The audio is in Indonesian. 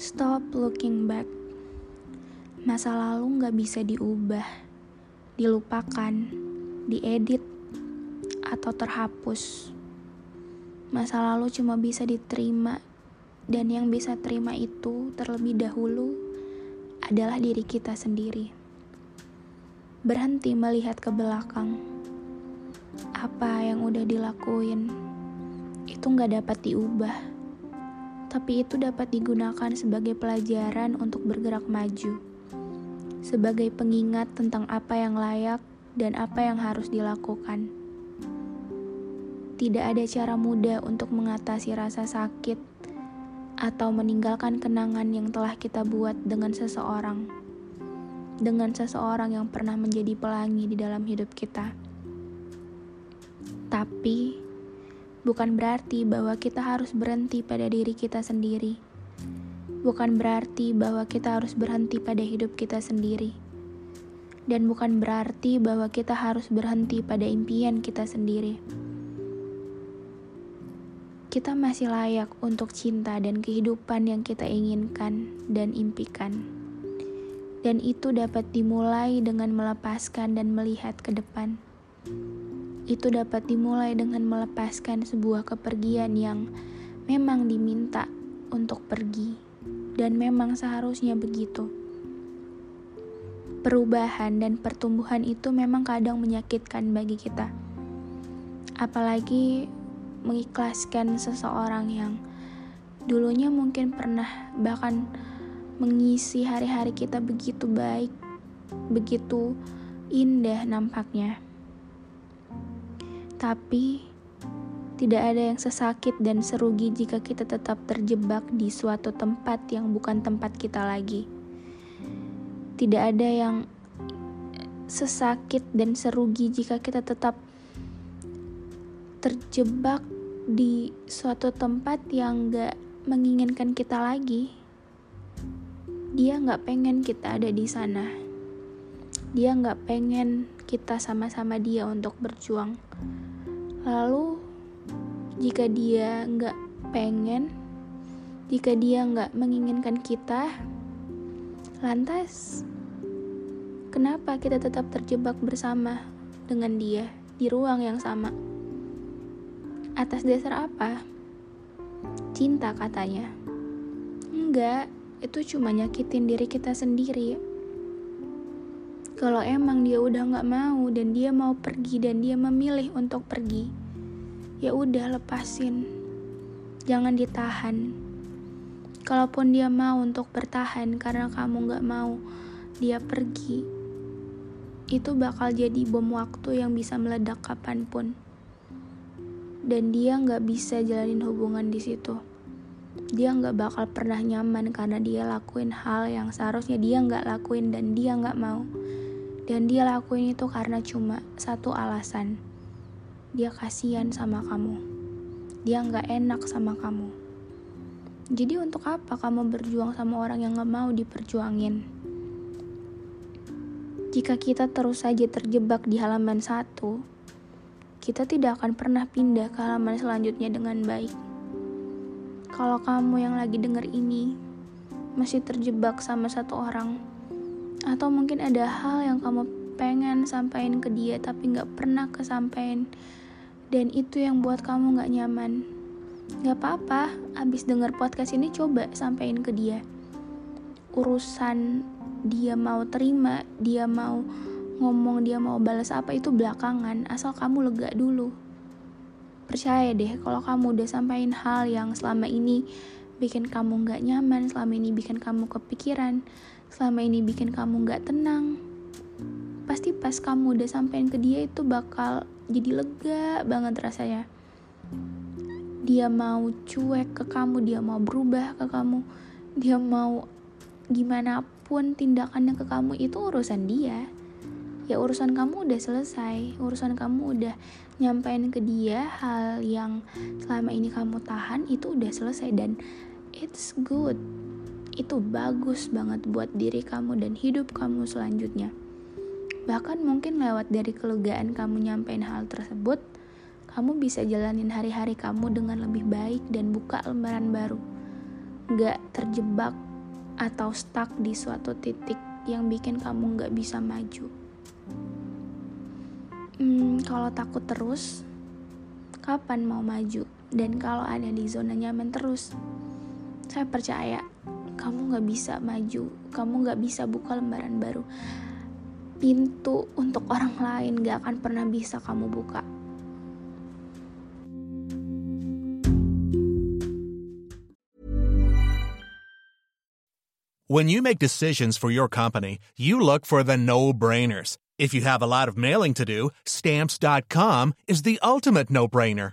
Stop looking back. Masa lalu gak bisa diubah, dilupakan, diedit, atau terhapus. Masa lalu cuma bisa diterima, dan yang bisa terima itu terlebih dahulu adalah diri kita sendiri. Berhenti melihat ke belakang. Apa yang udah dilakuin itu gak dapat diubah, tapi itu dapat digunakan sebagai pelajaran untuk bergerak maju, sebagai pengingat tentang apa yang layak dan apa yang harus dilakukan. Tidak ada cara mudah untuk mengatasi rasa sakit atau meninggalkan kenangan yang telah kita buat dengan seseorang, dengan seseorang yang pernah menjadi pelangi di dalam hidup kita. Tapi, bukan berarti bahwa kita harus berhenti pada diri kita sendiri. Bukan berarti bahwa kita harus berhenti pada hidup kita sendiri. Dan bukan berarti bahwa kita harus berhenti pada impian kita sendiri. Kita masih layak untuk cinta dan kehidupan yang kita inginkan dan impikan. Dan itu dapat dimulai dengan melepaskan dan melihat ke depan itu dapat dimulai dengan melepaskan sebuah kepergian yang memang diminta untuk pergi, dan memang seharusnya begitu. Perubahan dan pertumbuhan itu memang kadang menyakitkan bagi kita, apalagi mengikhlaskan seseorang yang dulunya mungkin pernah bahkan mengisi hari-hari kita begitu baik, begitu indah nampaknya. Tapi, tidak ada yang sesakit dan serugi jika kita tetap terjebak di suatu tempat yang bukan tempat kita lagi. Tidak ada yang sesakit dan serugi jika kita tetap terjebak di suatu tempat yang gak menginginkan kita lagi. Dia gak pengen kita ada di sana. Dia gak pengen kita sama-sama dia untuk berjuang. Lalu, jika dia nggak pengen, jika dia nggak menginginkan kita, lantas kenapa kita tetap terjebak bersama dengan dia di ruang yang sama? Atas dasar apa? Cinta katanya. Enggak, itu cuma nyakitin diri kita sendiri. Kalau emang dia udah nggak mau dan dia mau pergi dan dia memilih untuk pergi, ya udah lepasin. Jangan ditahan. Kalaupun dia mau untuk bertahan karena kamu nggak mau dia pergi, itu bakal jadi bom waktu yang bisa meledak kapan pun. Dan dia nggak bisa jalanin hubungan di situ. Dia nggak bakal pernah nyaman karena dia lakuin hal yang seharusnya dia nggak lakuin dan dia nggak mau. Dan dia lakuin itu karena cuma satu alasan. Dia kasihan sama kamu. Dia nggak enak sama kamu. Jadi untuk apa kamu berjuang sama orang yang gak mau diperjuangin? Jika kita terus saja terjebak di halaman satu, kita tidak akan pernah pindah ke halaman selanjutnya dengan baik. Kalau kamu yang lagi denger ini masih terjebak sama satu orang, atau mungkin ada hal yang kamu pengen sampaikan ke dia tapi nggak pernah kesampaian dan itu yang buat kamu nggak nyaman. Gak apa-apa, abis denger podcast ini coba sampaikan ke dia. Urusan dia mau terima, dia mau ngomong, dia mau balas apa itu belakangan, asal kamu lega dulu. Percaya deh, kalau kamu udah sampaikan hal yang selama ini bikin kamu nggak nyaman, selama ini bikin kamu kepikiran, selama ini bikin kamu gak tenang. Pasti pas kamu udah sampein ke dia itu bakal jadi lega banget rasanya. Dia mau cuek ke kamu, dia mau berubah ke kamu, dia mau gimana pun tindakannya ke kamu itu urusan dia ya urusan kamu udah selesai urusan kamu udah nyampein ke dia hal yang selama ini kamu tahan itu udah selesai dan it's good itu bagus banget buat diri kamu dan hidup kamu selanjutnya. Bahkan mungkin lewat dari kelegaan kamu nyampein hal tersebut kamu bisa jalanin hari-hari kamu dengan lebih baik dan buka lembaran baru. Gak terjebak atau stuck di suatu titik yang bikin kamu gak bisa maju. Hmm, kalau takut terus, kapan mau maju? Dan kalau ada di zona nyaman terus, saya percaya kamu gak bisa maju, kamu gak bisa buka lembaran baru. Pintu untuk orang lain gak akan pernah bisa kamu buka. When you make decisions for your company, you look for the no-brainers. If you have a lot of mailing to do, stamps.com is the ultimate no brainer.